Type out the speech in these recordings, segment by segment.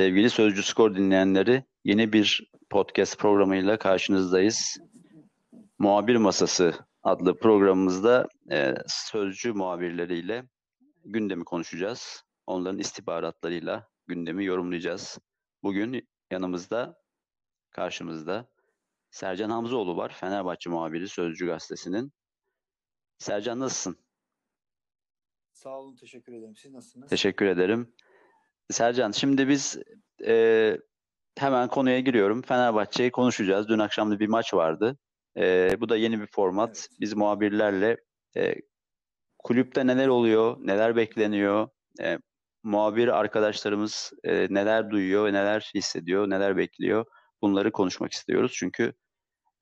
Sevgili Sözcü Skor dinleyenleri, yeni bir podcast programıyla karşınızdayız. Muhabir Masası adlı programımızda e, Sözcü muhabirleriyle gündemi konuşacağız. Onların istihbaratlarıyla gündemi yorumlayacağız. Bugün yanımızda, karşımızda Sercan Hamzoğlu var. Fenerbahçe muhabiri Sözcü Gazetesi'nin. Sercan nasılsın? Sağ olun, teşekkür ederim. Siz nasılsınız? Teşekkür ederim. Sercan, şimdi biz e, hemen konuya giriyorum. Fenerbahçe'yi konuşacağız. Dün akşam da bir maç vardı. E, bu da yeni bir format. Evet. Biz muhabirlerle e, kulüpte neler oluyor, neler bekleniyor, e, muhabir arkadaşlarımız e, neler duyuyor ve neler hissediyor, neler bekliyor bunları konuşmak istiyoruz. Çünkü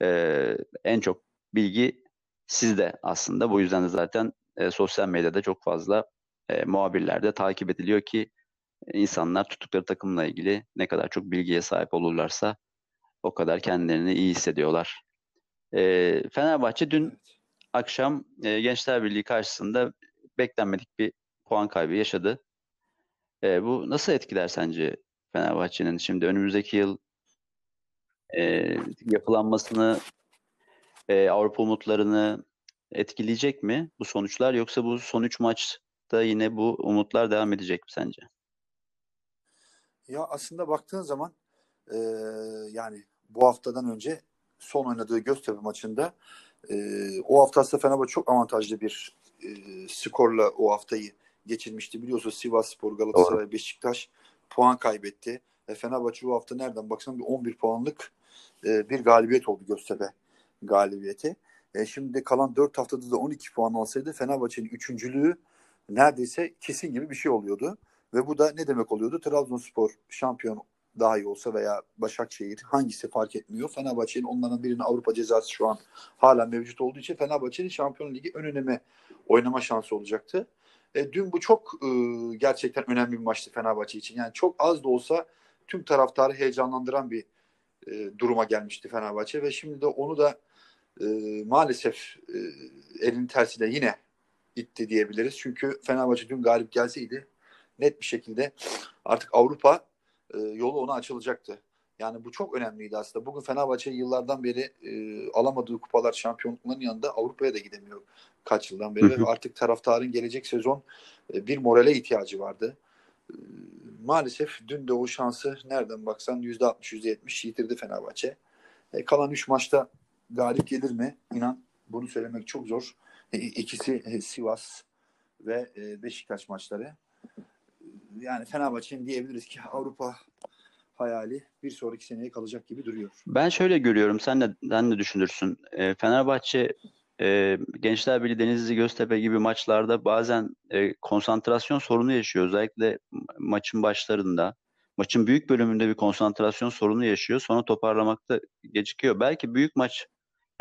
e, en çok bilgi sizde aslında. Bu yüzden de zaten e, sosyal medyada çok fazla e, muhabirlerde takip ediliyor ki insanlar tuttukları takımla ilgili ne kadar çok bilgiye sahip olurlarsa o kadar kendilerini iyi hissediyorlar. E, Fenerbahçe dün evet. akşam e, Gençler Birliği karşısında beklenmedik bir puan kaybı yaşadı. E, bu nasıl etkiler sence Fenerbahçe'nin şimdi önümüzdeki yıl e, yapılanmasını, e, Avrupa umutlarını etkileyecek mi bu sonuçlar yoksa bu son üç maçta yine bu umutlar devam edecek mi sence? Ya aslında baktığın zaman e, yani bu haftadan önce son oynadığı Göztepe maçında e, o hafta aslında Fenerbahçe çok avantajlı bir e, skorla o haftayı geçirmişti. Biliyorsunuz Sivas Spor, Galatasaray, Doğru. Beşiktaş puan kaybetti. E, Fenerbahçe bu hafta nereden baksan bir 11 puanlık e, bir galibiyet oldu Göztepe galibiyeti. E, şimdi kalan 4 haftada da 12 puan alsaydı Fenerbahçe'nin üçüncülüğü neredeyse kesin gibi bir şey oluyordu. Ve bu da ne demek oluyordu? Trabzonspor şampiyon daha iyi olsa veya Başakşehir hangisi fark etmiyor. Fenerbahçe'nin onların birinin Avrupa cezası şu an hala mevcut olduğu için Fenerbahçe'nin Şampiyon Ligi ön öneme oynama şansı olacaktı. E, dün bu çok e, gerçekten önemli bir maçtı Fenerbahçe için. Yani çok az da olsa tüm taraftarı heyecanlandıran bir e, duruma gelmişti Fenerbahçe ve şimdi de onu da e, maalesef e, elin tersiyle yine itti diyebiliriz. Çünkü Fenerbahçe dün galip gelseydi net bir şekilde artık Avrupa e, yolu ona açılacaktı. Yani bu çok önemliydi aslında. Bugün Fenerbahçe yıllardan beri e, alamadığı kupalar, şampiyonlukların yanında Avrupa'ya da gidemiyor kaç yıldan beri. Ve artık taraftarın gelecek sezon e, bir morale ihtiyacı vardı. E, maalesef dün de o şansı nereden baksan %60, %70 yitirdi Fenerbahçe. E, kalan 3 maçta galip gelir mi? İnan bunu söylemek çok zor. E, ikisi e, Sivas ve e, Beşiktaş maçları yani Fenerbahçe'nin diyebiliriz ki Avrupa hayali bir sonraki seneye kalacak gibi duruyor. Ben şöyle görüyorum. Sen de, sen de düşünürsün. E, Fenerbahçe e, Gençler Birliği Denizli Göztepe gibi maçlarda bazen e, konsantrasyon sorunu yaşıyor. Özellikle maçın başlarında. Maçın büyük bölümünde bir konsantrasyon sorunu yaşıyor. Sonra toparlamakta gecikiyor. Belki büyük maç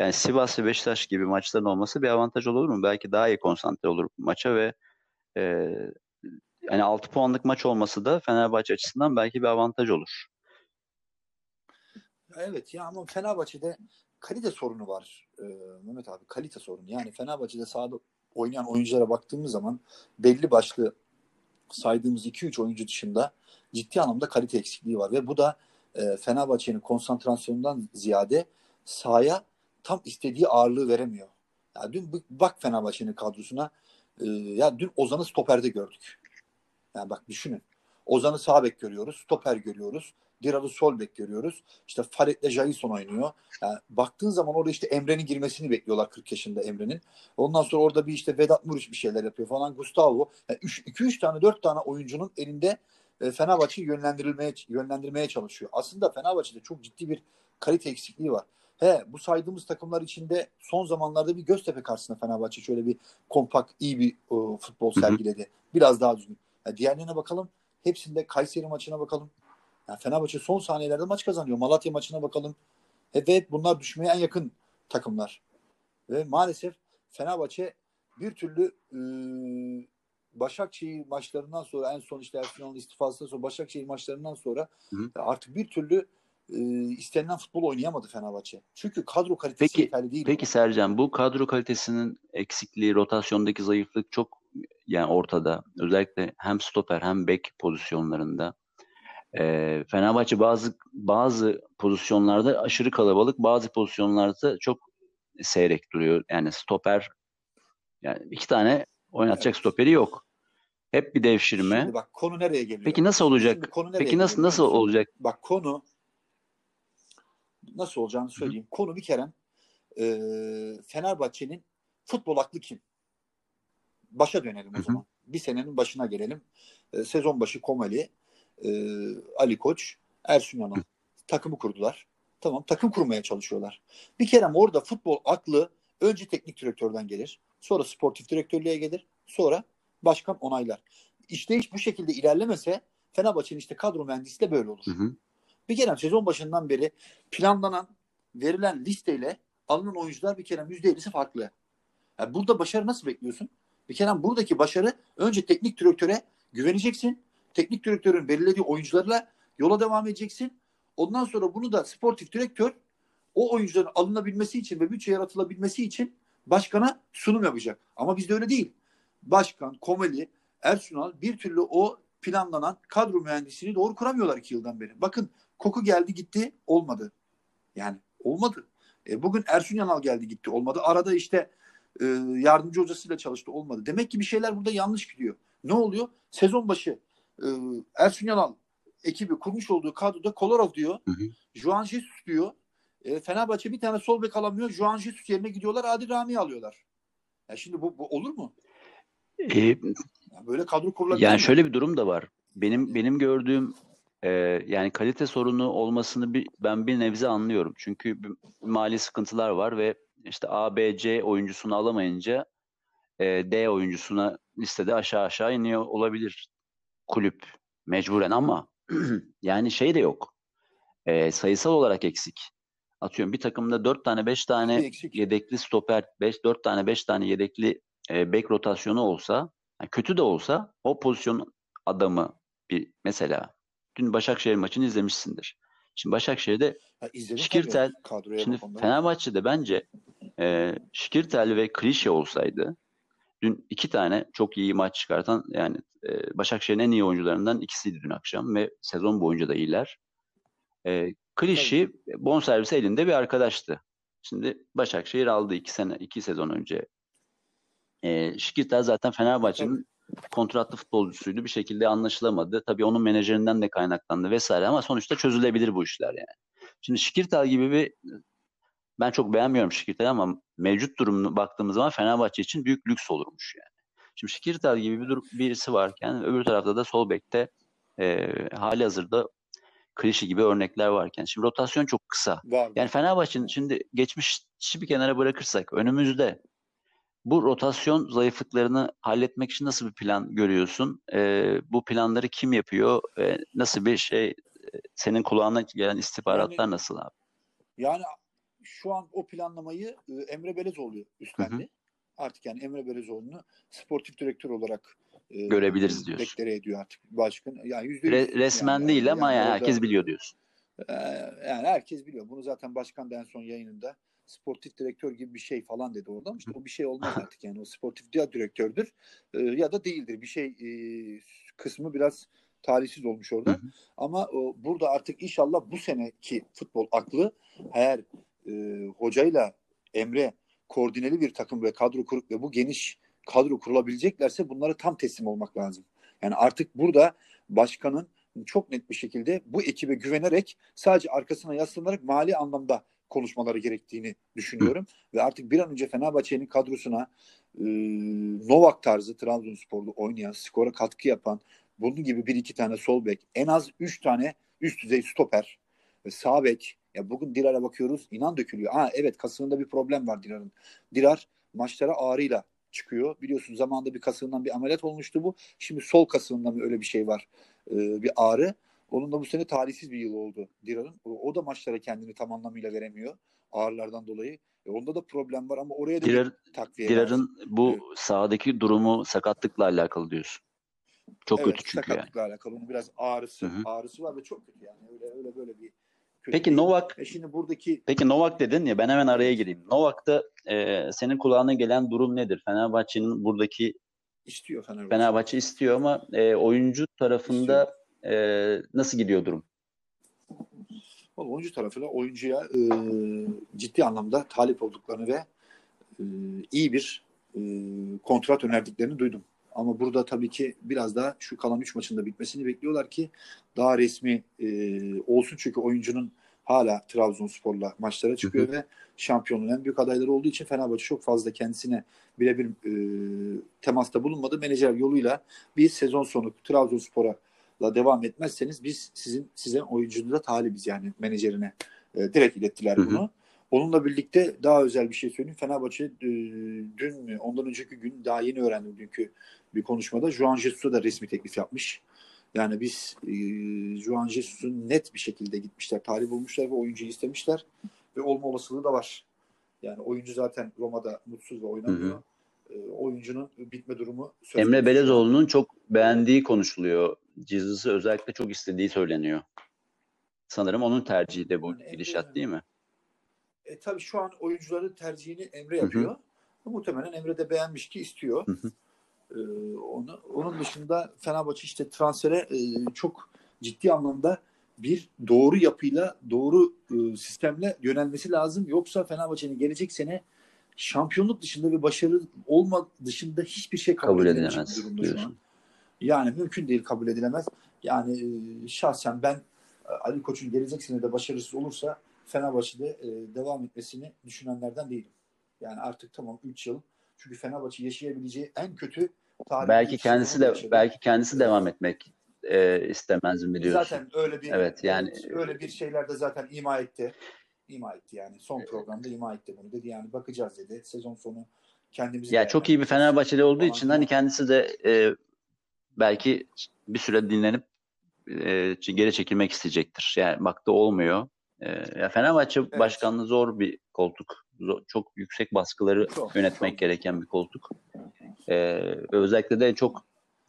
yani Sivas ve Beşiktaş gibi maçların olması bir avantaj olur mu? Belki daha iyi konsantre olur maça ve e, yani 6 puanlık maç olması da Fenerbahçe açısından belki bir avantaj olur. Evet ya ama Fenerbahçe'de kalite sorunu var ee, Mehmet abi kalite sorunu. Yani Fenerbahçe'de sahada oynayan oyunculara baktığımız zaman belli başlı saydığımız 2-3 oyuncu dışında ciddi anlamda kalite eksikliği var ve bu da e, Fenerbahçe'nin konsantrasyonundan ziyade sahaya tam istediği ağırlığı veremiyor. Ya dün bak Fenerbahçe'nin kadrosuna e, ya dün Ozan'ı stoperde gördük. Yani bak düşünün. Ozan'ı sağ bek görüyoruz. Stoper görüyoruz. Dirar'ı sol bek görüyoruz. İşte Faret'le Jailson oynuyor. Yani baktığın zaman orada işte Emre'nin girmesini bekliyorlar 40 yaşında Emre'nin. Ondan sonra orada bir işte Vedat Muriç bir şeyler yapıyor falan. Gustavo. 2-3 yani tane 4 tane oyuncunun elinde e, Fenerbahçe'yi yönlendirilmeye yönlendirmeye çalışıyor. Aslında Fenerbahçe'de çok ciddi bir kalite eksikliği var. He bu saydığımız takımlar içinde son zamanlarda bir Göztepe karşısında Fenerbahçe şöyle bir kompakt iyi bir e, futbol sergiledi. Biraz daha düzgün. Yani diğerlerine bakalım. Hepsinde Kayseri maçına bakalım. Yani Fenerbahçe son saniyelerde maç kazanıyor. Malatya maçına bakalım. Evet bunlar düşmeye en yakın takımlar. Ve maalesef Fenerbahçe bir türlü e, Başakşehir maçlarından sonra en son işte Ersun'un istifasından sonra Başakşehir maçlarından sonra Hı. artık bir türlü e, istenilen futbol oynayamadı Fenerbahçe. Çünkü kadro kalitesi peki, yeterli değil. Peki Sercan bu kadro kalitesinin eksikliği, rotasyondaki zayıflık çok yani ortada. Özellikle hem stoper hem bek pozisyonlarında. e, Fenerbahçe bazı bazı pozisyonlarda aşırı kalabalık, bazı pozisyonlarda çok seyrek duruyor. Yani stoper yani iki tane oynatacak Evet. stoperi yok. Hep bir devşirme. Şimdi bak konu nereye geliyor? Peki nasıl olacak? Şimdi konu nereye Peki nasıl geliyor nasıl musun? olacak? Bak konu nasıl olacağını söyleyeyim. Konu bir kere e, Fenerbahçe'nin futbol aklı kim? Başa dönelim Hı o hı. zaman. Bir senenin başına gelelim. E, sezon başı Komali, e, Ali Koç, Ersun Yanal takımı kurdular. Tamam takım kurmaya çalışıyorlar. Bir kere orada futbol aklı önce teknik direktörden gelir. Sonra sportif direktörlüğe gelir. Sonra başkan onaylar. İşte hiç bu şekilde ilerlemese Fenerbahçe'nin işte kadro mühendisi de böyle olur. Hı hı. Bir kere sezon başından beri planlanan, verilen listeyle alınan oyuncular bir kere %50'si farklı. Yani burada başarı nasıl bekliyorsun? Bir kere buradaki başarı önce teknik direktöre güveneceksin. Teknik direktörün belirlediği oyuncularla yola devam edeceksin. Ondan sonra bunu da sportif direktör o oyuncuların alınabilmesi için ve bütçe yaratılabilmesi için başkana sunum yapacak. Ama bizde öyle değil. Başkan, Komeli, Ersunal bir türlü o planlanan kadro mühendisliğini doğru kuramıyorlar iki yıldan beri. Bakın Koku geldi gitti olmadı. Yani olmadı. E, bugün Ersun Yanal geldi gitti olmadı. Arada işte e, yardımcı hocasıyla çalıştı olmadı. Demek ki bir şeyler burada yanlış gidiyor. Ne oluyor? Sezon başı e, Ersun Yanal ekibi kurmuş olduğu kadroda Kolarov diyor. Hı hı. Juan Jesus diyor. E, Fenerbahçe bir tane sol bek alamıyor. Juan Jesus yerine gidiyorlar. Adil Rami'yi alıyorlar. Ya şimdi bu, bu olur mu? E, Ya böyle kadro kurulabilir Yani mi? şöyle bir durum da var. Benim benim gördüğüm e, yani kalite sorunu olmasını bir, ben bir nebze anlıyorum. Çünkü bir- mali sıkıntılar var ve işte A, B, C oyuncusunu alamayınca e, D oyuncusuna listede aşağı aşağı iniyor olabilir kulüp mecburen ama yani şey de yok. E, sayısal olarak eksik. Atıyorum bir takımda 4 tane 5 tane eksik. yedekli stoper 5 4 tane 5 tane yedekli e, bek rotasyonu olsa yani kötü de olsa o pozisyon adamı bir mesela dün Başakşehir maçını izlemişsindir. Şimdi Başakşehir'de izledim Şikirtel, şimdi. Fenerbahçe'de bence e, Şikirtel ve Klişe olsaydı dün iki tane çok iyi maç çıkartan yani e, Başakşehir'in en iyi oyuncularından ikisiydi dün akşam ve sezon boyunca da iyiler. E, Klişi bonservisi elinde bir arkadaştı. Şimdi Başakşehir aldı iki sene iki sezon önce. E, Şikirtel zaten Fenerbahçe'nin kontratlı futbolcusuydu. Bir şekilde anlaşılamadı. Tabii onun menajerinden de kaynaklandı vesaire ama sonuçta çözülebilir bu işler yani. Şimdi Şikirtel gibi bir ben çok beğenmiyorum Şikirtel'i ama mevcut durumunu baktığımız zaman Fenerbahçe için büyük lüks olurmuş yani. Şimdi Şikirtel gibi bir dur- birisi varken öbür tarafta da sol bekte e, hali hazırda Klişi gibi örnekler varken. Şimdi rotasyon çok kısa. Var. Yani Fenerbahçe'nin şimdi geçmişi bir kenara bırakırsak önümüzde bu rotasyon zayıflıklarını halletmek için nasıl bir plan görüyorsun? Ee, bu planları kim yapıyor? Ee, nasıl bir şey? e, Senin kulağına gelen istihbaratlar nasıl abi? Yani şu an o planlamayı e, Emre Belezoğlu üstlendi. Artık yani Emre Belezoğlu'nu sportif direktör olarak e, Görebiliriz diyorsun. Deklare ediyor artık başkan. Yani yüzde Re- resmen yani- değil ama yani yani orada- herkes biliyor diyorsun. Ee, yani herkes biliyor. Bunu zaten başkan da en son yayınında sportif direktör gibi bir şey falan dedi orada ama işte o bir şey olmaz artık yani o sportif ya direktördür e, ya da değildir. Bir şey e, kısmı biraz talihsiz olmuş orada. Hı hı. Ama o, burada artık inşallah bu seneki futbol aklı eğer e, hocayla Emre koordineli bir takım ve kadro kurup ve bu geniş kadro kurulabileceklerse bunlara tam teslim olmak lazım. Yani artık burada başkanın çok net bir şekilde bu ekibe güvenerek sadece arkasına yaslanarak mali anlamda konuşmaları gerektiğini düşünüyorum. Ve artık bir an önce Fenerbahçe'nin kadrosuna e, Novak tarzı Trabzonspor'da oynayan, skora katkı yapan bunun gibi bir iki tane sol bek, en az üç tane üst düzey stoper ve sağ bek. Ya bugün Dirar'a bakıyoruz inan dökülüyor. Ha evet kasığında bir problem var Dirar'ın. Dirar maçlara ağrıyla çıkıyor. Biliyorsun zamanında bir kasığından bir ameliyat olmuştu bu. Şimdi sol kasığında mı öyle bir şey var? Ee, bir ağrı. Onun da bu sene talihsiz bir yıl oldu Dirar'ın. O, o da maçlara kendini tam anlamıyla veremiyor ağrılardan dolayı. E, onda da problem var ama oraya da Dirar, takviye. Dirar'ın bu Evet. sahadaki durumu sakatlıkla alakalı diyorsun. Çok Evet, kötü çünkü yani. sakatlıkla alakalı. Onun biraz ağrısı, Hı hı. ağrısı var ve çok kötü yani. Öyle öyle böyle bir kötü Peki. Novak E şimdi buradaki Peki Novak dedin ya ben hemen araya gireyim. Novak'ta e, senin kulağına gelen durum nedir? Fenerbahçe'nin buradaki istiyor Fenerbahçe. Fenerbahçe istiyor ama e, oyuncu tarafında e, nasıl gidiyor durum? Vallahi oyuncu tarafıyla oyuncuya e, ciddi anlamda talip olduklarını ve e, iyi bir e, kontrat önerdiklerini duydum. Ama burada tabii ki biraz daha şu kalan 3 maçında bitmesini bekliyorlar ki daha resmi e, olsun. Çünkü oyuncunun hala Trabzonspor'la maçlara çıkıyor ve şampiyonluğun en büyük adayları olduğu için Fenerbahçe çok fazla kendisine birebir e, temasta bulunmadı. Menajer yoluyla bir sezon sonu Trabzonspor'a devam etmezseniz biz sizin size oyuncunuza talibiz yani menajerine e, direkt ilettiler Hı hı. bunu. Onunla birlikte daha özel bir şey söyleyeyim. Fenerbahçe e, dün mü ondan önceki gün daha yeni öğrendim dünkü bir konuşmada. Juan Jesus'a da resmi teklif yapmış. Yani biz e, Juan Jesus'un net bir şekilde gitmişler, talip olmuşlar ve oyuncuyu istemişler. Ve olma olasılığı da var. Yani oyuncu zaten Roma'da mutsuz ve oynamıyor. Hı E, oyuncunun bitme durumu söz Emre. Belezoğlu'nun çok beğendiği konuşuluyor. Ciziz'i özellikle çok istediği söyleniyor. Sanırım onun tercihi de bu Yani gidişat değil mi? E, tabii şu an oyuncuların tercihini Emre yapıyor. Muhtemelen Emre de beğenmiş ki istiyor. Hı hı. E, onu, onun dışında Fenerbahçe işte transfere e, çok ciddi anlamda bir doğru yapıyla, doğru e, sistemle yönelmesi lazım. Yoksa Fenerbahçe'nin gelecek sene şampiyonluk dışında bir başarı olma dışında hiçbir şey kabul, Kabul edilemez şu an. Yani mümkün değil kabul edilemez. Yani e, şahsen ben e, Ali Koç'un gelecek sene de başarısız olursa Fenerbahçe'de e, devam etmesini düşünenlerden değilim. Yani artık tamam 3 yıl. Çünkü Fenerbahçe yaşayabileceği en kötü tarih. Belki kendisi de belki kendisi devam etmek e, istemez mi diyorsun? Zaten öyle bir Evet, yani- öyle bir şeyler de zaten ima etti. İma etti yani. Son programda ima etti bunu. Dedi yani bakacağız dedi. Sezon sonu kendimizi Ya çok iyi bir Fenerbahçeli olduğu için hani kendisi de e, belki bir süre dinlenip e, geri çekilmek isteyecektir. Yani baktı olmuyor. E, ya Fenerbahçe Evet. başkanlığı zor bir koltuk. Zor- çok yüksek baskıları Çok, yönetmek çok. gereken bir koltuk. E, özellikle de çok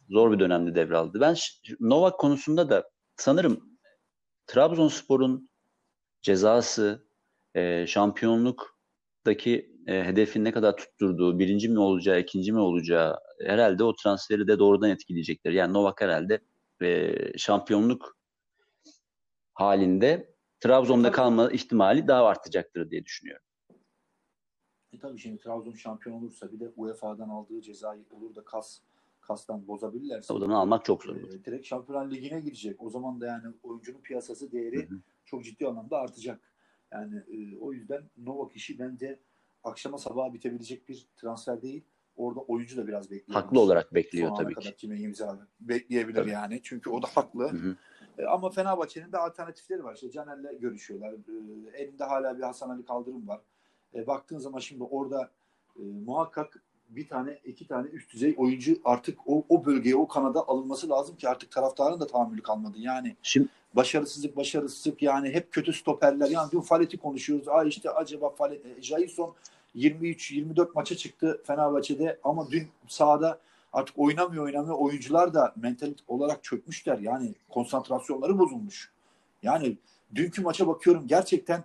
zor bir dönemde devraldı. Ben Novak konusunda da sanırım Trabzonspor'un cezası, e, şampiyonluktaki e, hedefin ne kadar tutturduğu, birinci mi olacağı, ikinci mi olacağı herhalde o transferi de doğrudan etkileyecektir. Yani Novak herhalde e, şampiyonluk halinde Trabzon'da Tabii. kalma ihtimali daha artacaktır diye düşünüyorum. E tabii şimdi Trabzon şampiyon olursa bir de UEFA'dan aldığı cezayı olur da kas kastan bozabilirlerse O zaman almak çok zor olur. e, direkt Şampiyonlar Ligi'ne gidecek. O zaman da yani oyuncunun piyasası değeri Hı hı. çok ciddi anlamda artacak. Yani e, o yüzden Novak işi bence akşama sabaha bitebilecek bir transfer değil. Orada oyuncu da biraz bekliyor. Haklı olarak bekliyor Son tabii kadar ki. kime imza bekleyebilir Tabii. yani. Çünkü o da haklı. Hı hı. E, Ama Fenerbahçe'nin de alternatifleri var. İşte Caner'le görüşüyorlar. E, elinde hala bir Hasan Ali Kaldırım var. E, baktığın zaman şimdi orada e, muhakkak bir tane iki tane üst düzey oyuncu artık o, o bölgeye o kanada alınması lazım ki artık taraftarın da tahammülü kalmadı. Yani Şimdi başarısızlık başarısızlık yani hep kötü stoperler. Yani dün Falet'i konuşuyoruz. Aa işte acaba Falet, e, Jailson 23-24 maça çıktı Fenerbahçe'de ama dün sahada artık oynamıyor oynamıyor. Oyuncular da mental olarak çökmüşler. Yani konsantrasyonları bozulmuş. Yani dünkü maça bakıyorum gerçekten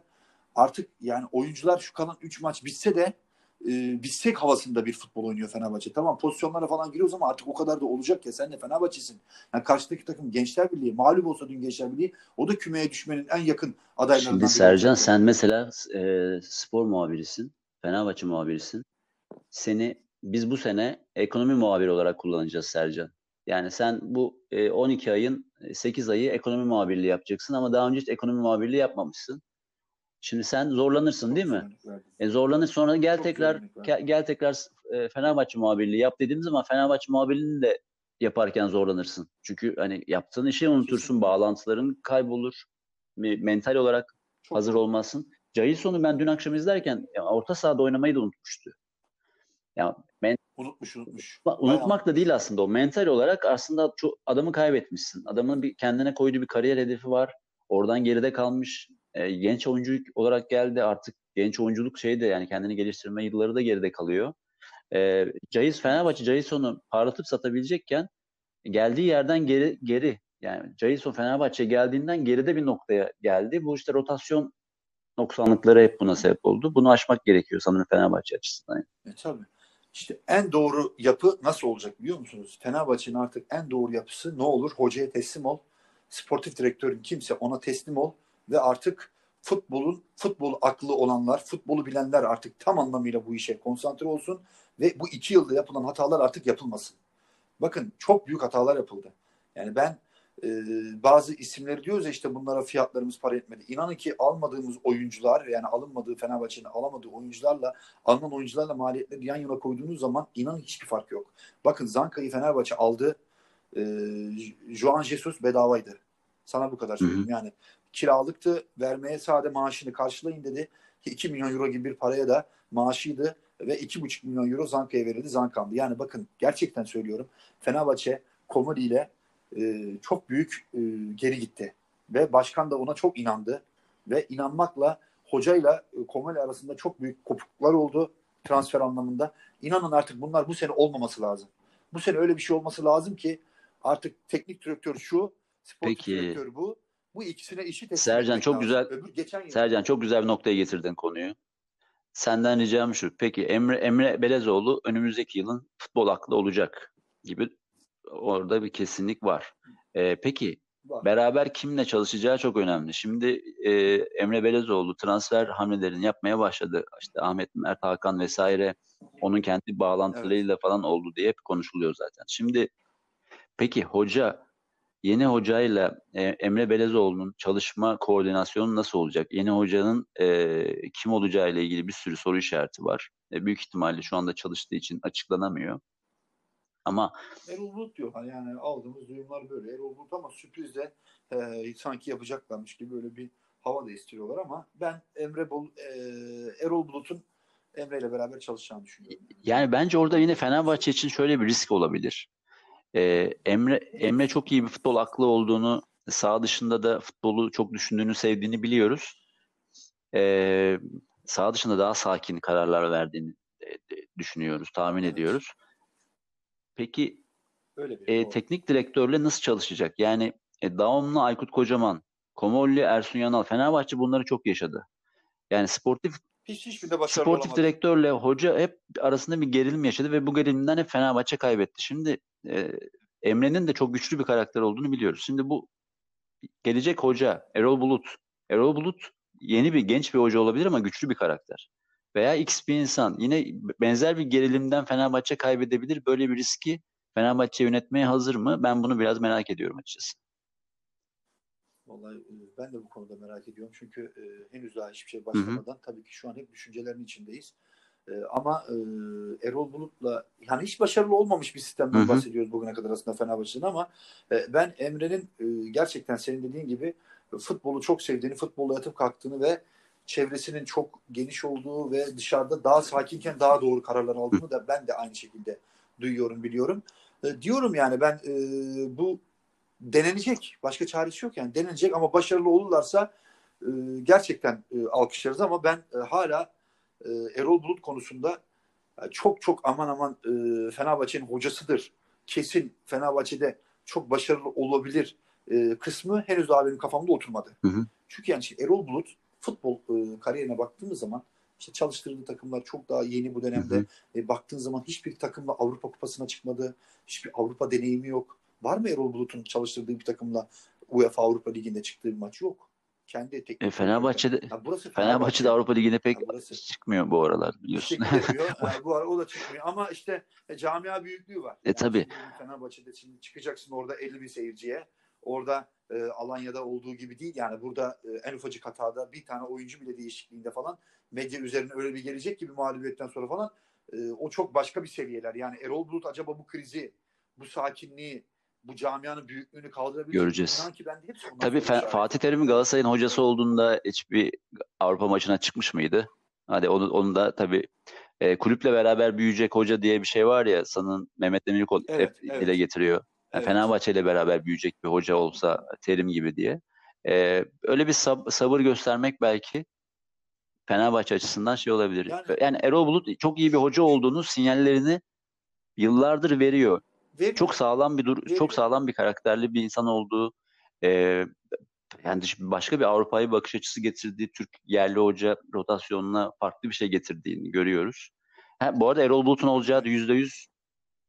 artık yani oyuncular şu kalan 3 maç bitse de e, bitsek havasında bir futbol oynuyor Fenerbahçe. Tamam pozisyonlara falan giriyoruz ama artık o kadar da olacak ya sen de Fenerbahçe'sin. Yani karşıdaki takım Gençler Birliği mağlup olsa dün Gençler Birliği o da kümeye düşmenin en yakın adaylarından Şimdi Sercan sen mesela e, spor muhabirisin, Fenerbahçe muhabirisin. Seni biz bu sene ekonomi muhabiri olarak kullanacağız Sercan. Yani sen bu e, 12 ayın 8 ayı ekonomi muhabirliği yapacaksın ama daha önce hiç ekonomi muhabirliği yapmamışsın. Şimdi sen zorlanırsın değil mi? E zorlanır sonra gel Çok tekrar gel, gel tekrar e, Fenerbahçe muhabirliği yap dediğimiz zaman Fenerbahçe muhabirliğini de yaparken zorlanırsın. Çünkü hani yaptığın işi unutursun, bağlantıların kaybolur. Me- Mental olarak Çok hazır olmazsın. Jailson'u ben dün akşam izlerken ya, orta sahada oynamayı da unutmuştu. Ya men- unutmuş unutmuş. unutmak da değil aslında o. Mental olarak aslında çok adamı kaybetmişsin. Adamın bir kendine koyduğu bir kariyer hedefi var. Oradan geride kalmış. E, genç oyuncu olarak geldi. Artık genç oyunculuk şeyi de yani kendini geliştirme yılları da geride kalıyor. E, Cahis Fenerbahçe Jailson'u parlatıp satabilecekken geldiği yerden geri geri yani Jailson Fenerbahçe geldiğinden geride bir noktaya geldi. Bu işte rotasyon noksanlıkları hep buna sebep oldu. Bunu aşmak gerekiyor sanırım Fenerbahçe açısından. E tabii. İşte en doğru yapı nasıl olacak biliyor musunuz? Fenerbahçe'nin artık en doğru yapısı ne olur? Hocaya teslim ol. sportif direktörün kimse ona teslim ol ve artık futbolun futbol aklı olanlar, futbolu bilenler artık tam anlamıyla bu işe konsantre olsun ve bu iki yılda yapılan hatalar artık yapılmasın. Bakın çok büyük hatalar yapıldı. Yani ben e, bazı isimleri diyoruz ya işte bunlara fiyatlarımız para etmedi. İnanın ki almadığımız oyuncular yani alınmadığı Fenerbahçe'nin alamadığı oyuncularla alınan oyuncularla maliyetleri yan yana koyduğunuz zaman inanın hiçbir fark yok. Bakın Zanka'yı Fenerbahçe aldı. E, Juan Jesus bedavaydı. Sana bu kadar söyleyeyim. Yani kiralıktı. Vermeye sade maaşını karşılayın dedi. 2 milyon euro gibi bir paraya da maaşıydı ve 2,5 milyon euro Zanka'ya verildi. Zankan'dı. Yani bakın gerçekten söylüyorum. Fenerbahçe Komodi ile e, çok büyük e, geri gitti. Ve başkan da ona çok inandı. Ve inanmakla hocayla e, Komodi arasında çok büyük kopukluklar oldu transfer anlamında. İnanın artık bunlar bu sene olmaması lazım. Bu sene öyle bir şey olması lazım ki artık teknik direktör şu, sportif Peki. direktör bu. Bu ikisine işi teslim Sercan, çok lazım. güzel- Öbür geçen yıl Sercan çok güzel bir noktaya getirdin konuyu. Senden ricam şu. Peki Emre Emre Belezoğlu önümüzdeki yılın futbol aklı olacak gibi orada bir kesinlik var. Ee, peki var. beraber kimle çalışacağı çok önemli. Şimdi e, Emre Belezoğlu transfer hamlelerini yapmaya başladı. İşte Ahmet Mert Hakan vesaire onun kendi bağlantılarıyla falan oldu diye hep konuşuluyor zaten. Şimdi peki hoca yeni hocayla e, Emre Belezoğlu'nun çalışma koordinasyonu nasıl olacak? Yeni hocanın e, kim olacağı ile ilgili bir sürü soru işareti var. E, büyük ihtimalle şu anda çalıştığı için açıklanamıyor. Ama Erol Bulut diyor. Hani Yani aldığımız duyumlar böyle. Erol Bulut ama sürpriz de e, sanki yapacaklarmış gibi böyle bir hava da istiyorlar ama ben Emre Bol, e, Erol Bulut'un Emre ile beraber çalışacağını düşünüyorum. Yani bence orada yine Fenerbahçe için şöyle bir risk olabilir. Ee, Emre Emre çok iyi bir futbol aklı olduğunu, sağ dışında da futbolu çok düşündüğünü, sevdiğini biliyoruz. Ee, sağ dışında daha sakin kararlar verdiğini e, düşünüyoruz, tahmin Evet. ediyoruz. Peki Öyle bir. e, teknik direktörle nasıl çalışacak? Yani e, Daum'la Aykut Kocaman, Komolli, Ersun Yanal, Fenerbahçe bunları çok yaşadı. Yani sportif Hiç hiçbirinde başarılı sportif olamadı. direktörle hoca hep arasında bir gerilim yaşadı ve bu gerilimden hep Fenerbahçe kaybetti. Şimdi e, Emre'nin de çok güçlü bir karakter olduğunu biliyoruz. Şimdi bu gelecek hoca Erol Bulut. Erol Bulut yeni bir genç bir hoca olabilir ama güçlü bir karakter. Veya X bir insan. Yine benzer bir gerilimden Fenerbahçe kaybedebilir. Böyle bir riski Fenerbahçe yönetmeye hazır mı? Ben bunu biraz merak ediyorum açıkçası. Vallahi e, ben de bu konuda merak ediyorum. Çünkü e, henüz daha hiçbir şey başlamadan tabii ki şu an hep düşüncelerin içindeyiz. E, ama e, Erol Bulut'la yani hiç başarılı olmamış bir sistemden Hı hı. bahsediyoruz bugüne kadar aslında Fenerbahçe'nin ama e, ben Emre'nin e, gerçekten senin dediğin gibi futbolu çok sevdiğini, futbolla yatıp kalktığını ve çevresinin çok geniş olduğu ve dışarıda daha sakinken daha doğru kararlar aldığını da ben de aynı şekilde duyuyorum, biliyorum. E, diyorum yani ben e, bu denenecek. Başka çaresi yok yani denenecek ama başarılı olurlarsa e, gerçekten e, alkışlarız ama ben e, hala e, Erol Bulut konusunda e, çok çok aman aman e, Fenerbahçe'nin hocasıdır. Kesin Fenerbahçe'de çok başarılı olabilir e, kısmı henüz daha benim kafamda oturmadı. Hı hı. Çünkü yani işte Erol Bulut futbol e, kariyerine baktığımız zaman işte çalıştırdığı takımlar çok daha yeni bu dönemde. Hı hı. E, baktığın zaman hiçbir takımla Avrupa Kupası'na çıkmadı. Hiçbir Avrupa deneyimi yok. Var mı Erol Bulut'un çalıştırdığı bir takımla UEFA Avrupa Ligi'nde çıktığı bir maç yok. Kendi teknik E, Fenerbahçe'de Ya burası Fenerbahçe'de Avrupa Ligi'ne pek burası- çıkmıyor bu aralar biliyorsun. Çekilemiyor. Ha, bu ara o da çıkmıyor. Ama işte e, camia büyüklüğü var. E, tabii. şimdi Fenerbahçe'de şimdi çıkacaksın orada 50 bin seyirciye. Orada e, Alanya'da olduğu gibi değil. Yani burada e, en ufacık hatada bir tane oyuncu bile değişikliğinde falan medya üzerine öyle bir gelecek gibi mağlubiyetten sonra falan e, o çok başka bir seviyeler. Yani Erol Bulut acaba bu krizi, bu sakinliği, bu camianın büyüklüğünü kaldırabilecek? Göreceğiz. İnan ki ben de hepsi Tabii Fe-. Fatih Terim'in Galatasaray'ın hocası olduğunda hiçbir Avrupa maçına çıkmış mıydı? Hadi onu, onu da tabii e, kulüple beraber büyüyecek hoca diye bir şey var ya sanın Mehmet Demirkol Evet, hep evet. dile getiriyor. Yani Evet. Fenerbahçe ile beraber büyüyecek bir hoca olsa Terim gibi diye. E, öyle bir sab- sabır göstermek belki Fenerbahçe açısından şey olabilir. Yani- Yani, Erol Bulut çok iyi bir hoca olduğunu sinyallerini yıllardır veriyor. Veriyor. Çok sağlam bir dur Veriyor. çok sağlam bir karakterli bir insan olduğu e, yani başka bir Avrupa'yı bakış açısı getirdiği Türk yerli hoca rotasyonuna farklı bir şey getirdiğini görüyoruz. Ha, bu arada Erol Bulut'un olacağı yüzde yüz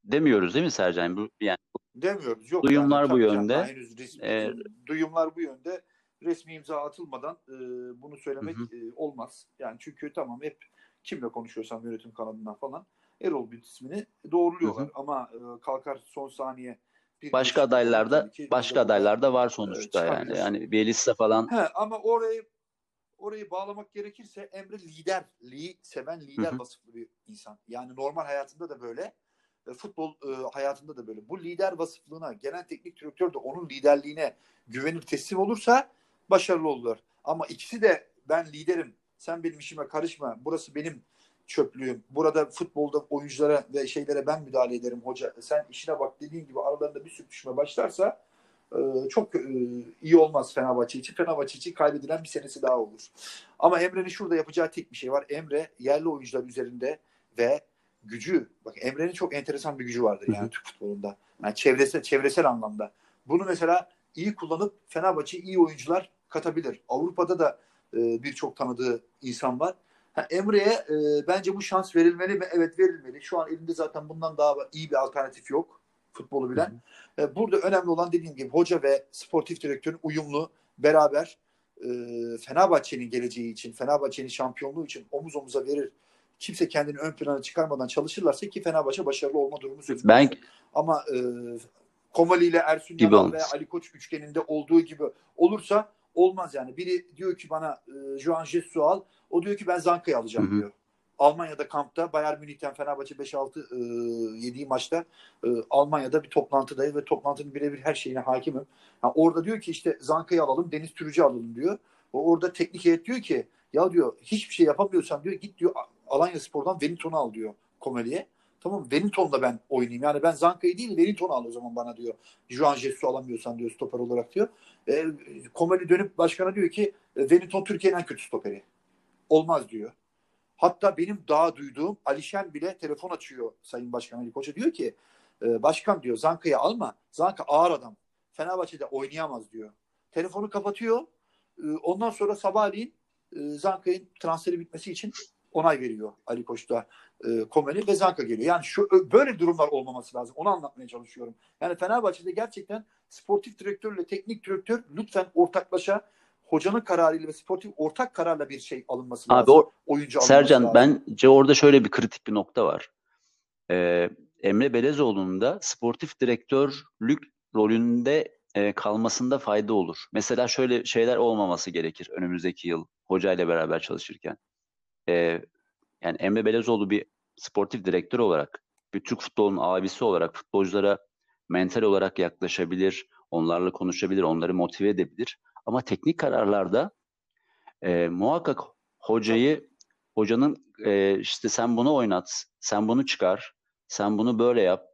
demiyoruz değil mi Sercan? Bu, yani Demiyoruz. Yok Duyumlar yani, bu yönde. henüz resmi, Ee, duyumlar bu yönde. Resmi imza atılmadan e, bunu söylemek Hı e, olmaz. Yani çünkü tamam hep kimle konuşuyorsam yönetim kanalından falan Erol Büyük ismini doğruluyorlar. Hı hı. Ama e, kalkar son saniye bir Başka adaylarda başka adaylarda var sonuçta yani. çıkabilir. Yani Bielitsa falan He, ama orayı orayı bağlamak gerekirse Emre liderliği seven lider Hı hı. vasıflı bir insan. Yani normal hayatında da böyle, e, futbol e, hayatında da böyle. Bu lider vasıflığına gelen teknik direktör de onun liderliğine güvenir teslim olursa başarılı olurlar. Ama ikisi de ben liderim, sen benim işime karışma, burası benim çöplüğüm. Burada futbolda oyunculara ve şeylere ben müdahale ederim hoca. Sen işine bak dediğin gibi aralarında bir sürtüşme başlarsa e, çok e, iyi olmaz Fenerbahçe için. Fenerbahçe için kaybedilen bir senesi daha olur. Ama Emre'nin şurada yapacağı tek bir şey var. Emre yerli oyuncular üzerinde ve gücü, bak Emre'nin çok enteresan bir gücü vardır yani Türk futbolunda. Yani çevresel, çevresel anlamda. Bunu mesela iyi kullanıp Fenerbahçe iyi oyuncular katabilir. Avrupa'da da e, birçok tanıdığı insan var. Ha, Emre'ye e, bence bu şans verilmeli mi? Evet verilmeli. Şu an elinde zaten bundan daha iyi bir alternatif yok futbolu bilen. E, Burada önemli olan dediğim gibi hoca ve sportif direktörün uyumlu beraber e, Fenerbahçe'nin geleceği için, Fenerbahçe'nin şampiyonluğu için omuz omuza verir. Kimse kendini ön plana çıkarmadan çalışırlarsa ki Fenerbahçe başarılı olma durumu söz konusu. ben Ama e, Komali ile Ersun Yanal ve Ali Koç üçgeninde olduğu gibi olursa olmaz yani. Biri diyor ki bana e, Juan Jesus al. O diyor ki ben Zanka'yı alacağım Hı hı. diyor. Almanya'da kampta Bayern Münih'ten Fenerbahçe 5-6 e, yediği maçta e, Almanya'da bir toplantıdayız ve toplantının birebir her şeyine hakimim. Ha, orada diyor ki işte Zanka'yı alalım, Deniz Türücü alalım diyor. O orada teknik heyet diyor ki ya diyor hiçbir şey yapamıyorsan diyor git diyor Alanya Spor'dan Wellington'u al diyor Komeli'ye. Tamam Wellington'da ben oynayayım. Yani ben Zanka'yı değil Wellington'u al o zaman bana diyor. Juan Jesus'u alamıyorsan diyor stoper olarak diyor. E, Komeli dönüp başkana diyor ki Wellington Türkiye'nin en kötü stoperi. Olmaz diyor. Hatta benim daha duyduğum Alişen bile telefon açıyor Sayın Başkan Ali Koç'a diyor ki e, başkan diyor Zanka'yı alma. Zanka ağır adam. Fenerbahçe'de oynayamaz diyor. Telefonu kapatıyor. E, ondan sonra sabahleyin e, Zanka'nın transferi bitmesi için onay veriyor Ali Koç'ta e, Komeli ve Zanka geliyor. Yani şu böyle durumlar olmaması lazım. Onu anlatmaya çalışıyorum. Yani Fenerbahçe'de gerçekten sportif direktörle teknik direktör lütfen ortaklaşa hocanın kararıyla ve sportif ortak kararla bir şey alınması abi lazım. o Oyuncu Sercan lazım. bence orada şöyle bir kritik bir nokta var. Ee, Emre Belezoğlu'nun da sportif direktörlük rolünde e, kalmasında fayda olur. Mesela şöyle şeyler olmaması gerekir önümüzdeki yıl hocayla beraber çalışırken. Ee, yani Emre Belezoğlu bir sportif direktör olarak, bir Türk futbolunun abisi olarak futbolculara mental olarak yaklaşabilir, onlarla konuşabilir, onları motive edebilir. Ama teknik kararlarda e, muhakkak hocayı hocanın e, işte sen bunu oynat, sen bunu çıkar, sen bunu böyle yap,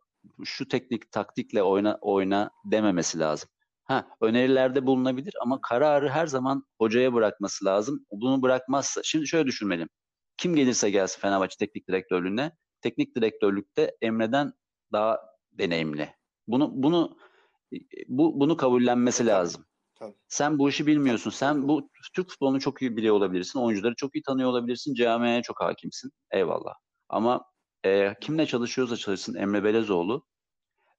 şu teknik taktikle oyna oyna dememesi lazım. Ha, önerilerde bulunabilir ama kararı her zaman hocaya bırakması lazım. Bunu bırakmazsa, şimdi şöyle düşünmeliyim. Kim gelirse gelsin Fenerbahçe teknik direktörlüğüne, teknik direktörlükte Emre'den daha deneyimli. Bunu bunu bu bunu kabullenmesi lazım. Tabii. Sen bu işi bilmiyorsun. Sen bu Türk futbolunu çok iyi biliyor olabilirsin. Oyuncuları çok iyi tanıyor olabilirsin. Camiaya çok hakimsin. Eyvallah. Ama e, kimle çalışıyorsa çalışsın Emre Belezoğlu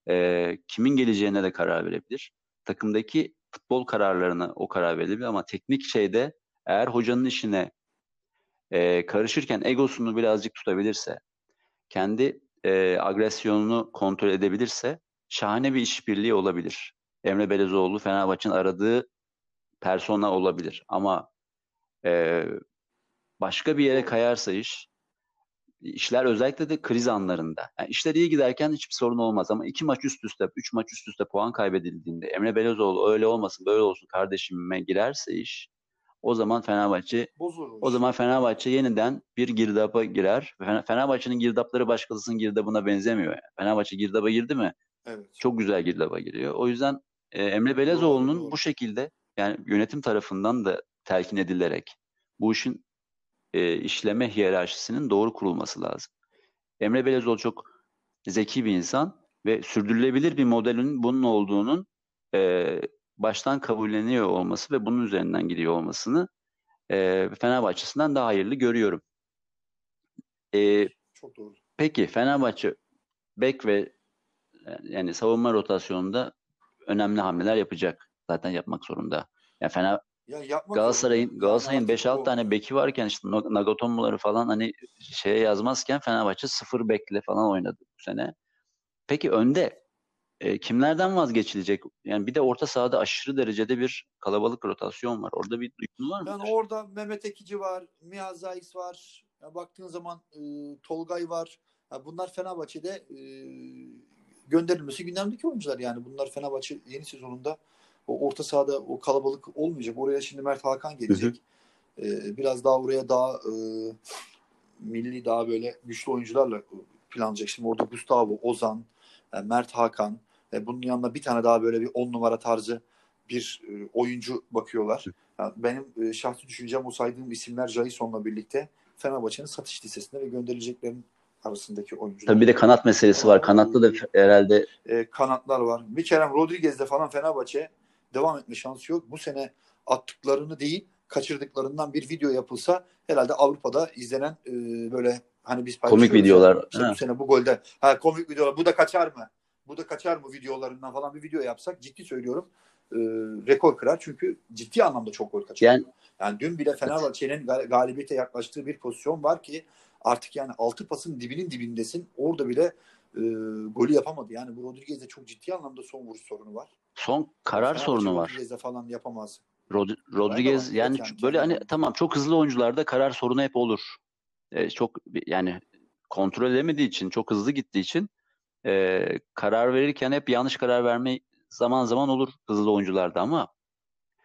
e, kimin geleceğine de karar verebilir. Takımdaki futbol kararlarına o karar verebilir ama teknik şeyde eğer hocanın işine e, karışırken egosunu birazcık tutabilirse, kendi e, agresyonunu kontrol edebilirse şahane bir işbirliği olabilir. Emre Belezoğlu Fenerbahçe'nin aradığı persona olabilir. Ama e, başka bir yere kayarsa iş, işler özellikle de kriz anlarında. Yani işler iyi giderken hiçbir sorun olmaz ama iki maç üst üste, üç maç üst üste puan kaybedildiğinde Emre Belezoğlu öyle olmasın, böyle olsun kardeşime girerse iş, o zaman Fenerbahçe Bozulur. o zaman Fenerbahçe yeniden bir girdaba girer. Fener- Fenerbahçe'nin girdapları başkasının girdabına benzemiyor. Yani. Fenerbahçe girdaba girdi mi evet. çok güzel girdaba giriyor. O yüzden e, Emre Belezoğlu'nun doğru. bu şekilde yani yönetim tarafından da telkin edilerek bu işin e, işleme hiyerarşisinin doğru kurulması lazım. Emre Belezoğlu çok zeki bir insan ve sürdürülebilir bir modelin bunun olduğunun e, baştan kabulleniyor olması ve bunun üzerinden gidiyor olmasını e, Fenerbahçe'sinden daha hayırlı görüyorum. E, Çok doğru. peki Fenerbahçe bek ve yani savunma rotasyonunda önemli hamleler yapacak. Zaten yapmak zorunda. Yani fena Ya yapmak Galatasaray'ın. Galatasaray'ın Yani artık 5-6 o- tane beki varken işte Nagatomo'ları falan hani şeye yazmazken Fenerbahçe sıfır bekle falan oynadı bu sene. Peki önde e, kimlerden vazgeçilecek? Yani bir de orta sahada aşırı derecede bir kalabalık rotasyon var. Orada bir duygun var mı? Yani orada Mehmet Ekici var, Mihal Zayis var. Ya baktığın zaman e, Tolgay var. Ya bunlar Fenerbahçe'de e, gönderilmesi gündemdeki oyuncular yani. Bunlar Fenerbahçe yeni sezonunda o orta sahada o kalabalık olmayacak. Oraya şimdi Mert Hakan gelecek. E, biraz daha oraya daha e, milli daha böyle güçlü oyuncularla planlayacak. Şimdi orada Gustavo, Ozan, e, Mert Hakan. E, bunun yanına bir tane daha böyle bir on numara tarzı bir e, oyuncu bakıyorlar. Yani benim e, şahsi düşüncem o saydığım isimler Jason'la birlikte Fenerbahçe'nin satış listesinde ve gönderileceklerin arasındaki oyuncular. Tabii bir de kanat meselesi var. Kanatta da herhalde E, kanatlar var. Bir Kerem Rodriguez'de falan Fenerbahçe devam etme şansı yok. Bu sene attıklarını değil kaçırdıklarından bir video yapılsa herhalde Avrupa'da izlenen e, böyle hani biz komik videolar. işte Ha. bu sene bu golde ha komik videolar bu da kaçar mı? Bu da kaçar mı videolarından falan bir video yapsak ciddi söylüyorum e, rekor kırar çünkü ciddi anlamda çok gol kaçırıyor. Yani Yani dün bile Fenerbahçe'nin gal- galibiyete yaklaştığı bir pozisyon var ki artık yani altı pasın dibinin dibindesin. Orada bile e, golü yapamadı. Yani bu Rodriguez'de çok ciddi anlamda son vuruş sorunu var. son karar Fenerbahçe sorunu var. Rodriguez'de falan yapamaz. Rod- Rodriguez var, yani böyle hani tamam çok hızlı oyuncularda karar sorunu hep olur. Ee, çok yani kontrol edemediği için çok hızlı gittiği için e, karar verirken hep yanlış karar verme zaman zaman olur hızlı oyuncularda ama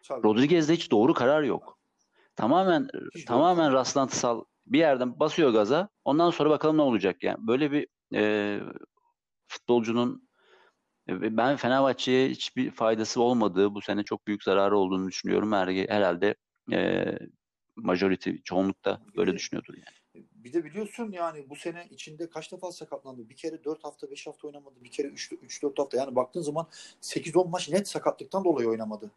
Tabii. Rodriguez'de hiç doğru karar yok. Tamamen Hiç tamamen doğru. rastlantısal bir yerden basıyor gaza. Ondan sonra bakalım ne olacak yani. Böyle bir e, futbolcunun e, ben Fenerbahçe'ye hiçbir faydası olmadığı, bu sene çok büyük zararı olduğunu düşünüyorum. Her- Herhalde e, majority çoğunlukta böyle düşünüyordur yani. Bir de biliyorsun yani bu sene içinde kaç defa sakatlandı? Bir kere 4 hafta 5 hafta oynamadı. Bir kere 3-4 hafta. Yani baktığın zaman 8-10 maç net sakatlıktan dolayı oynamadı.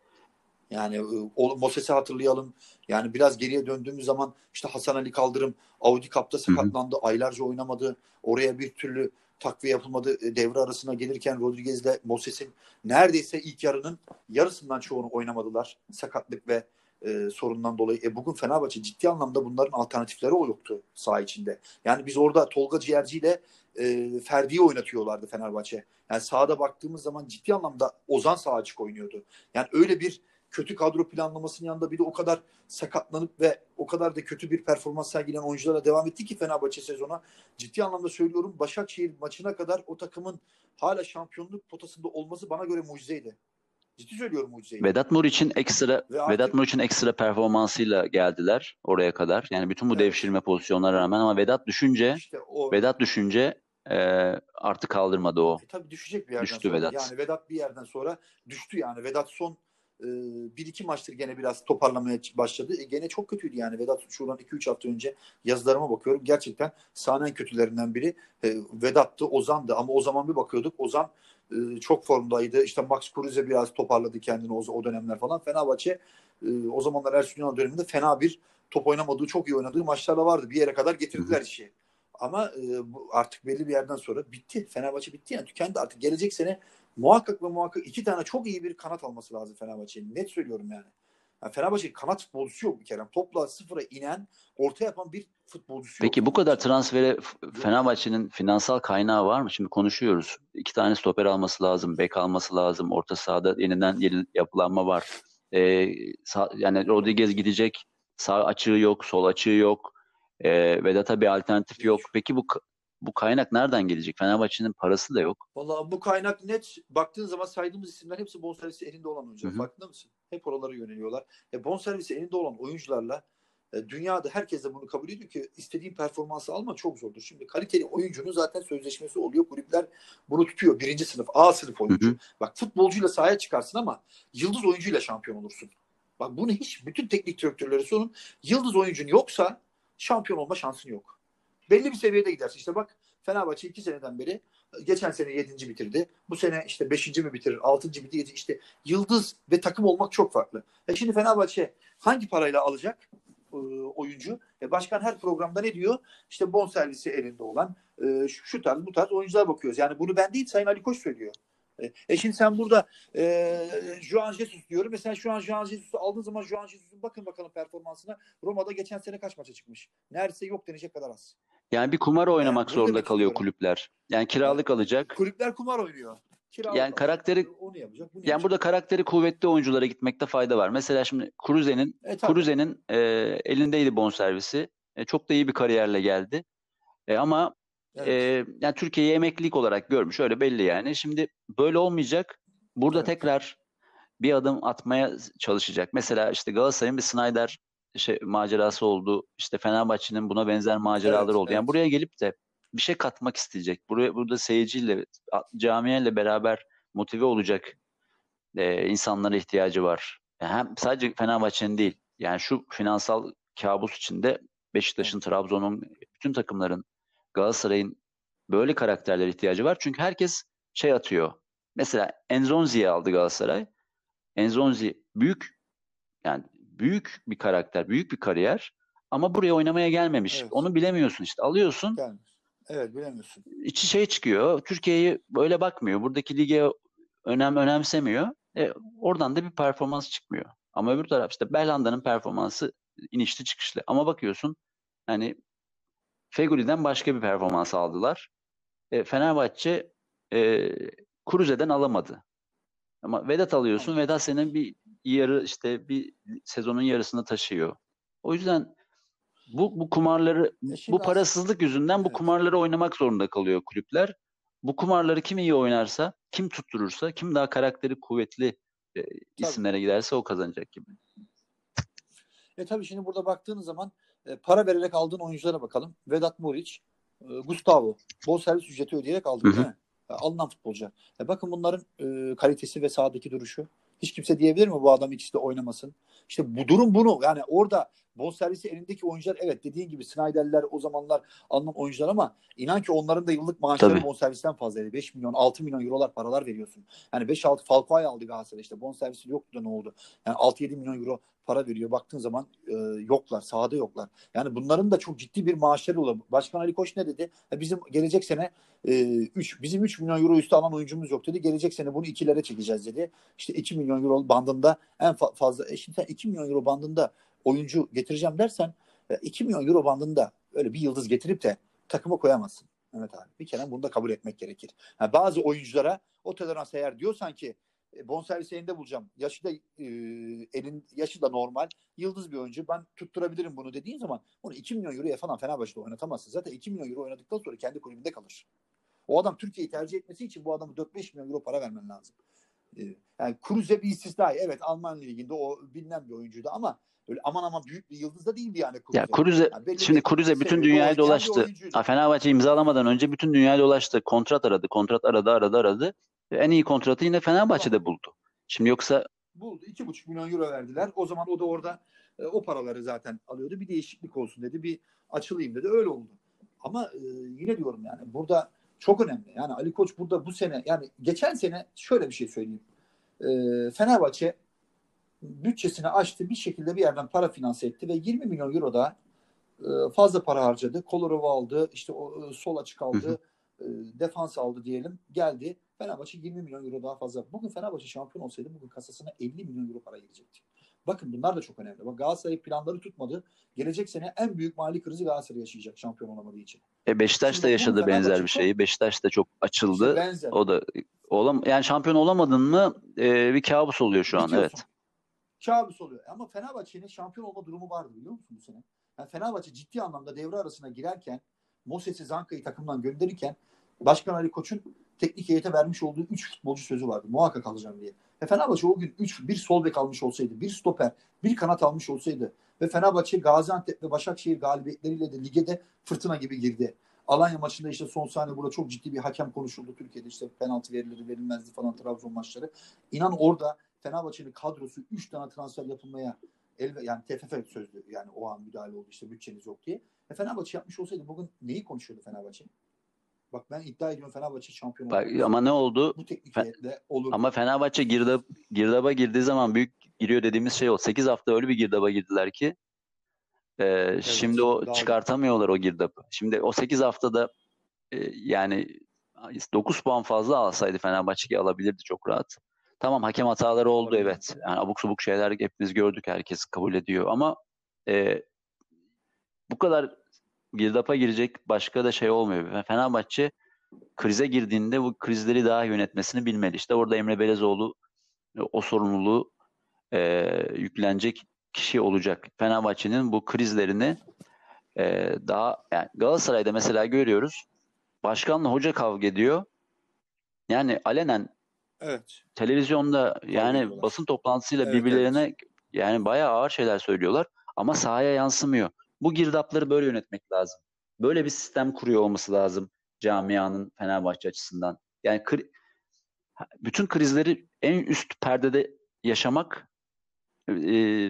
Yani e, o Moses'i hatırlayalım. Yani biraz geriye döndüğümüz zaman işte Hasan Ali Kaldırım Audi Cup'ta sakatlandı. Aylarca oynamadı. Oraya bir türlü takviye yapılmadı. E, Devre arasına gelirken Rodriguez'le Moses'in neredeyse ilk yarının yarısından çoğunu oynamadılar. Sakatlık ve e, sorundan dolayı. E, bugün Fenerbahçe ciddi anlamda bunların alternatifleri o yoktu saha içinde. Yani biz orada Tolga Ciğerci ile e, Ferdi'yi oynatıyorlardı Fenerbahçe. Yani sahada baktığımız zaman ciddi anlamda Ozan sağ açık oynuyordu. Yani öyle bir kötü kadro planlamasının yanında bir de o kadar sakatlanıp ve o kadar da kötü bir performans sergileyen oyuncularla devam etti ki Fenerbahçe sezona. Ciddi anlamda söylüyorum Başakşehir maçına kadar o takımın hala şampiyonluk potasında olması bana göre mucizeydi. Ciddi söylüyorum mucizeydi. Vedat Muriç'in ekstra Ve artık- Vedat Muriç'in ekstra performansıyla geldiler oraya kadar. Yani bütün bu Evet. devşirme pozisyonlara rağmen ama Vedat düşünce İşte o Vedat düşünce e, artık kaldırmadı o. E, tabii düşecek bir yerden Düştü sonra. Vedat. Yani Vedat bir yerden sonra düştü yani. Vedat son e, bir iki maçtır gene biraz toparlamaya başladı. E, gene çok kötüydü yani. Vedat şuradan 2-3 hafta önce yazılarıma bakıyorum. Gerçekten sahnenin en kötülerinden biri e, Vedat'tı, Ozan'dı. Ama o zaman bir bakıyorduk. Ozan e, çok formdaydı. İşte Max Kruse biraz toparladı kendini o, o dönemler falan. Fenerbahçe e, o zamanlar Ersun Yanal döneminde fena bir top oynamadığı, çok iyi oynadığı maçlarla vardı. Bir yere kadar getirdiler işi. Ama e, bu artık belli bir yerden sonra bitti. Fenerbahçe bitti yani tükendi artık. Gelecek sene muhakkak ve muhakkak iki tane çok iyi bir kanat alması lazım Fenerbahçe'nin. Net söylüyorum yani. yani Fenerbahçe kanat futbolcusu yok bir kere. Topla sıfıra inen, orta yapan bir futbolcusu yok. Peki bu kadar transfere Fenerbahçe'nin finansal kaynağı var mı? Şimdi konuşuyoruz. İki tane stoper alması lazım, bek alması lazım. Orta sahada yeniden yeni yapılanma var. Ee, sağ- yani Rodriguez gidecek. Sağ açığı yok, sol açığı yok. Ee, Vedat'a bir alternatif yok. Peki bu bu kaynak nereden gelecek? Fenerbahçe'nin parası da yok. Vallahi bu kaynak net baktığın zaman saydığımız isimler hepsi bonservisi elinde olan oyuncular. Farkında mısın? Hep oralara yöneliyorlar. E, bonservisi elinde olan oyuncularla e, dünyada herkes de bunu kabul ediyor ki istediğin performansı alma çok zordur. Şimdi kaliteli oyuncunun zaten sözleşmesi oluyor. Kulüpler bunu tutuyor. Birinci sınıf, A sınıf oyuncu. Hı hı. Bak futbolcuyla sahaya çıkarsın ama yıldız oyuncuyla şampiyon olursun. Bak bunu hiç bütün teknik direktörleri sorun. Yıldız oyuncun yoksa şampiyon olma şansın yok. Belli bir seviyede gidersin. İşte bak Fenerbahçe iki seneden beri geçen sene yedinci bitirdi. Bu sene işte beşinci mi bitirir, altıncı bitirir. İşte yıldız ve takım olmak çok farklı. E şimdi Fenerbahçe hangi parayla alacak? e, oyuncu. E, başkan her programda ne diyor? İşte bon servisi elinde olan e, şu, şu tarz bu tarz oyuncular bakıyoruz. Yani bunu ben değil Sayın Ali Koç söylüyor. E, e şimdi sen burada e, Juan Jesus diyorum. Mesela şu an Juan Jesus'u aldığın zaman Juan Jesus'un bakın bakalım performansına. Roma'da geçen sene kaç maça çıkmış? Neredeyse yok denecek kadar az. Yani bir kumar oynamak bunu zorunda kalıyor istiyorum. kulüpler. Yani kiralık alacak. Kulüpler kumar oynuyor. Kiralık Yani alacak, karakteri- onu yapacak. Bunu Yani yapacak. burada karakteri kuvvetli oyunculara gitmekte fayda var. Mesela şimdi Kruse'nin E. Kruse'nin e, elindeydi bonservisi. E, çok da iyi bir kariyerle geldi. E, ama Evet. e, yani Türkiye'yi emeklilik olarak görmüş. Öyle belli yani. Şimdi böyle olmayacak. Burada Evet. tekrar bir adım atmaya çalışacak. Mesela işte Galatasaray'ın bir Snyder şey, macerası oldu. İşte Fenerbahçe'nin buna benzer maceralar Evet, oldu. Yani evet. buraya gelip de bir şey katmak isteyecek. Buraya burada seyirciyle, camiayla beraber motive olacak e, insanlara ihtiyacı var. Yani hem sadece Fenerbahçe'nin değil. Yani şu finansal kabus içinde Beşiktaş'ın, Trabzon'un, bütün takımların, Galatasaray'ın böyle karakterlere ihtiyacı var. Çünkü herkes şey atıyor. Mesela Enzonzi'yi aldı Galatasaray. Enzonzi büyük yani büyük bir karakter, büyük bir kariyer ama buraya oynamaya gelmemiş. Evet. Onu bilemiyorsun işte. Alıyorsun, Gelmiş. Evet bilemiyorsun. içi şey çıkıyor. Türkiye'yi böyle bakmıyor. Buradaki lige önem önemsemiyor. E, oradan da bir performans çıkmıyor. Ama öbür taraf işte Belhanda'nın performansı inişli çıkışlı. Ama bakıyorsun hani Fegüli'den başka bir performans aldılar. E, Fenerbahçe e, Kruse'den alamadı. Ama Vedat alıyorsun. Vedat senin bir yarı işte bir sezonun yarısını taşıyor. O yüzden bu bu kumarları şimdi bu parasızlık yüzünden bu Evet. kumarları oynamak zorunda kalıyor kulüpler. Bu kumarları kim iyi oynarsa, kim tutturursa, kim daha karakteri kuvvetli e, isimlere giderse o kazanacak gibi. E tabii şimdi burada baktığınız zaman e, para vererek aldığın oyunculara bakalım. Vedat Muriç, e, Gustavo. Bol servis ücreti ödeyerek aldın Hı hı. değil alınan futbolcu. E, bakın bunların e, kalitesi ve sahadaki duruşu. Hiç kimse diyebilir mi bu adam ikisi de oynamasın? İşte bu durum bunu. Yani orada bonservisi elindeki oyuncular evet dediğin gibi Snyder'ler o zamanlar alınan oyuncular ama inan ki onların da yıllık maaşları Tabii. bonservisten fazlaydı. 5 milyon 6 milyon eurolar paralar veriyorsun. Yani 5-6 Falcao'yu aldı Galatasaray işte bonservisi yoktu da ne oldu? Yani 6-7 milyon euro para veriyor. Baktığın zaman e, yoklar. Sahada yoklar. Yani bunların da çok ciddi bir maaşları oluyor. Başkan Ali Koç ne dedi? E, bizim gelecek sene 3 bizim 3 milyon euro üstü alan oyuncumuz yok dedi. Gelecek sene bunu ikilere çekeceğiz dedi. İşte 2 milyon euro bandında en fa- fazla e şimdi sen 2 milyon euro bandında oyuncu getireceğim dersen e, 2 milyon euro bandında öyle bir yıldız getirip de takıma koyamazsın. Evet abi. Bir kere bunu da kabul etmek gerekir. Ha, bazı oyunculara o tolerans eğer diyorsan ki e, bonservis elinde bulacağım. Yaşı da e, elin yaşı da normal. Yıldız bir oyuncu. Ben tutturabilirim bunu dediğin zaman onu 2 milyon euroya falan Fenerbahçe'de oynatamazsın. Zaten 2 milyon euro oynadıktan sonra kendi kulübünde kalır. O adam Türkiye'yi tercih etmesi için bu adamı 4-5 milyon euro para vermen lazım. E, yani Kruse bir istisna. Evet Alman liginde o bilinen bir oyuncuydu ama öyle aman aman büyük bir yıldız da değildi yani Kruse. Ya Kruse Yani şimdi Kruse bütün bir dolaştı. Fenerbahçe imzalamadan önce bütün dünyayı dolaştı. Kontrat aradı. Kontrat aradı, aradı, aradı. Ve en iyi kontratı yine Fenerbahçe'de buldu. Şimdi yoksa buldu. 2,5 milyon euro verdiler. O zaman o da orada e, o paraları zaten alıyordu. Bir değişiklik olsun dedi. Bir açılayım dedi. Öyle oldu. Ama e, yine diyorum yani burada çok önemli. Yani Ali Koç burada bu sene yani geçen sene şöyle bir şey söyleyeyim. E, Fenerbahçe bütçesini açtı. Bir şekilde bir yerden para finanse etti ve 20 milyon euro da e, fazla para harcadı. Kolarov aldı. işte o e, sol açık aldı. e, defans aldı diyelim. Geldi. Fenerbahçe 20 milyon euro daha fazla. Bugün Fenerbahçe şampiyon olsaydı bugün kasasına 50 milyon euro para girecekti. Bakın bunlar da çok önemli. Bak Galatasaray planları tutmadı. Gelecek sene en büyük mali krizi Galatasaray yaşayacak şampiyon olamadığı için. e, Beşiktaş Şimdi da yaşadı benzer bir şeyi. Beşiktaş da çok açıldı. İşte benzer. O da olam yani şampiyon olamadın mı e, bir kabus oluyor şu an. Evet. Kabus oluyor. Ama Fenerbahçe'nin şampiyon olma durumu vardı biliyor musun bu sene? Yani Fenerbahçe ciddi anlamda devre arasına girerken Moses'i Zanka'yı takımdan gönderirken Başkan Ali Koç'un teknik heyete vermiş olduğu 3 futbolcu sözü vardı. Muhakkak alacağım diye. Ve Fenerbahçe o gün 3 bir sol bek almış olsaydı, bir stoper, bir kanat almış olsaydı ve Fenerbahçe Gaziantep ve Başakşehir galibiyetleriyle de lige de fırtına gibi girdi. Alanya maçında işte son saniye burada çok ciddi bir hakem konuşuldu Türkiye'de işte penaltı verileri verilmezdi falan Trabzon maçları. İnan orada Fenerbahçe'nin kadrosu 3 tane transfer yapılmaya el, yani TFF sözlü yani o an müdahale oldu işte bütçeniz yok diye. E Fenerbahçe yapmış olsaydı bugün neyi konuşuyordu Fenerbahçe? Bak ben iddia ediyorum Fenerbahçe şampiyon Bak, olacak. ama ne oldu? Bu teknik Fe- heyetle olur. Ama Fenerbahçe girdab, girdaba girdiği zaman büyük giriyor dediğimiz şey o. 8 hafta öyle bir girdaba girdiler ki Ee, şimdi o çıkartamıyorlar o girdapı. Şimdi o 8 haftada e, yani 9 puan fazla alsaydı Fenerbahçe ki alabilirdi çok rahat. Tamam hakem hataları oldu Olabilir. evet. Yani abuk subuk şeyler hepimiz gördük. Herkes kabul ediyor ama e, bu kadar girdapa girecek başka da şey olmuyor. Fenerbahçe krize girdiğinde bu krizleri daha yönetmesini bilmeli. İşte orada Emre Belezoğlu e, o sorumluluğu e, yüklenecek kişi olacak. Fenerbahçe'nin bu krizlerini e, daha yani Galatasaray'da mesela görüyoruz. Başkanla hoca kavga ediyor. Yani alenen Evet. televizyonda yani ediyorlar. basın toplantısıyla Evet, birbirlerine yani bayağı ağır şeyler söylüyorlar ama sahaya yansımıyor. Bu girdapları böyle yönetmek lazım. Böyle bir sistem kuruyor olması lazım camianın Fenerbahçe açısından. Yani kri- bütün krizleri en üst perdede yaşamak e,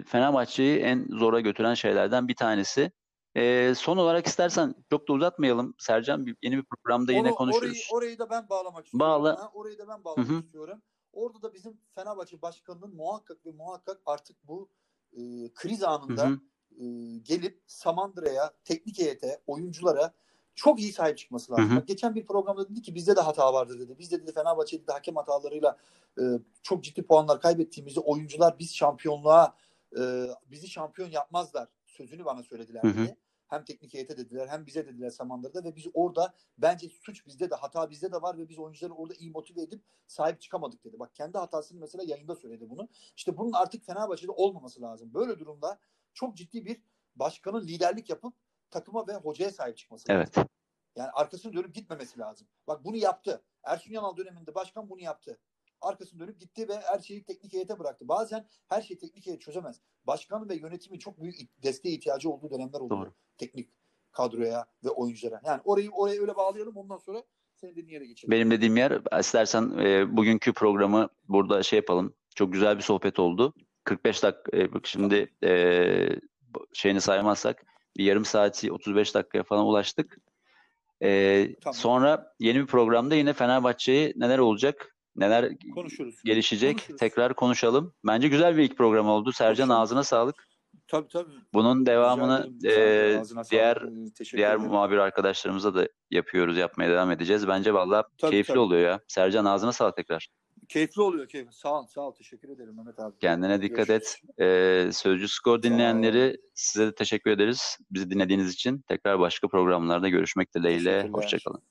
Fenerbahçe'yi en zora götüren şeylerden bir tanesi. E, son olarak istersen çok da uzatmayalım. Sercan bir- yeni bir programda yine Onu- konuşuruz. Orayı, orayı da ben bağlamak istiyorum. Bağla. Ha, orayı da ben bağlamak Hı hı. istiyorum. Orada da bizim Fenerbahçe başkanının muhakkak ve muhakkak artık bu e, kriz anında Hı hı. E, gelip Samandıra'ya, teknik heyete, oyunculara çok iyi sahip çıkması lazım. Hı hı. Bak geçen bir programda dedi ki bizde de hata vardı dedi. Biz de dedi Fenerbahçe'de de hakem hatalarıyla e, çok ciddi puanlar kaybettiğimizde oyuncular biz şampiyonluğa e, bizi şampiyon yapmazlar sözünü bana söylediler Hı hı. dedi. Hem teknik heyete dediler hem bize dediler Samandıra'da ve biz orada bence suç bizde de hata bizde de var ve biz oyuncuları orada iyi motive edip sahip çıkamadık dedi. Bak kendi hatasını mesela yayında söyledi bunu. İşte bunun artık Fenerbahçe'de olmaması lazım. Böyle durumda çok ciddi bir başkanın liderlik yapıp takıma ve hocaya sahip çıkması lazım. Evet. Yani arkasını dönüp gitmemesi lazım. Bak bunu yaptı. Ersun Yanal döneminde başkan bunu yaptı. Arkasını dönüp gitti ve her şeyi teknik heyete bıraktı. Bazen her şeyi teknik heyet çözemez. Başkan ve yönetimin çok büyük desteğe ihtiyacı olduğu dönemler oluyor. Doğru. Teknik kadroya ve oyunculara. Yani orayı oraya öyle bağlayalım ondan sonra seni dediğin yere geçelim. Benim dediğim yer istersen e, bugünkü programı burada şey yapalım. Çok güzel bir sohbet oldu. 45 dakika e, şimdi e, şeyini saymazsak bir yarım saati 35 dakikaya falan ulaştık. E, Tamam. Sonra yeni bir programda yine Fenerbahçe'ye neler olacak, neler Konuşuruz. gelişecek Konuşuruz. tekrar konuşalım. Bence güzel bir ilk program oldu. Sercan Konuşalım. ağzına sağlık. Tabii tabii. Bunun devamını e, Ağzına diğer diğer ederim. muhabir arkadaşlarımıza da yapıyoruz, yapmaya devam edeceğiz. Bence vallahi Tabii, keyifli tabii. oluyor ya. Sercan ağzına sağlık tekrar. Keyifli oluyor keyifli. Sağ ol, sağ ol. Teşekkür ederim Mehmet abi. Kendine dikkat Görüşürüz. et. Ee, Sözcü Skor dinleyenleri size de teşekkür ederiz. Bizi dinlediğiniz için tekrar başka programlarda görüşmek dileğiyle. Hoşçakalın.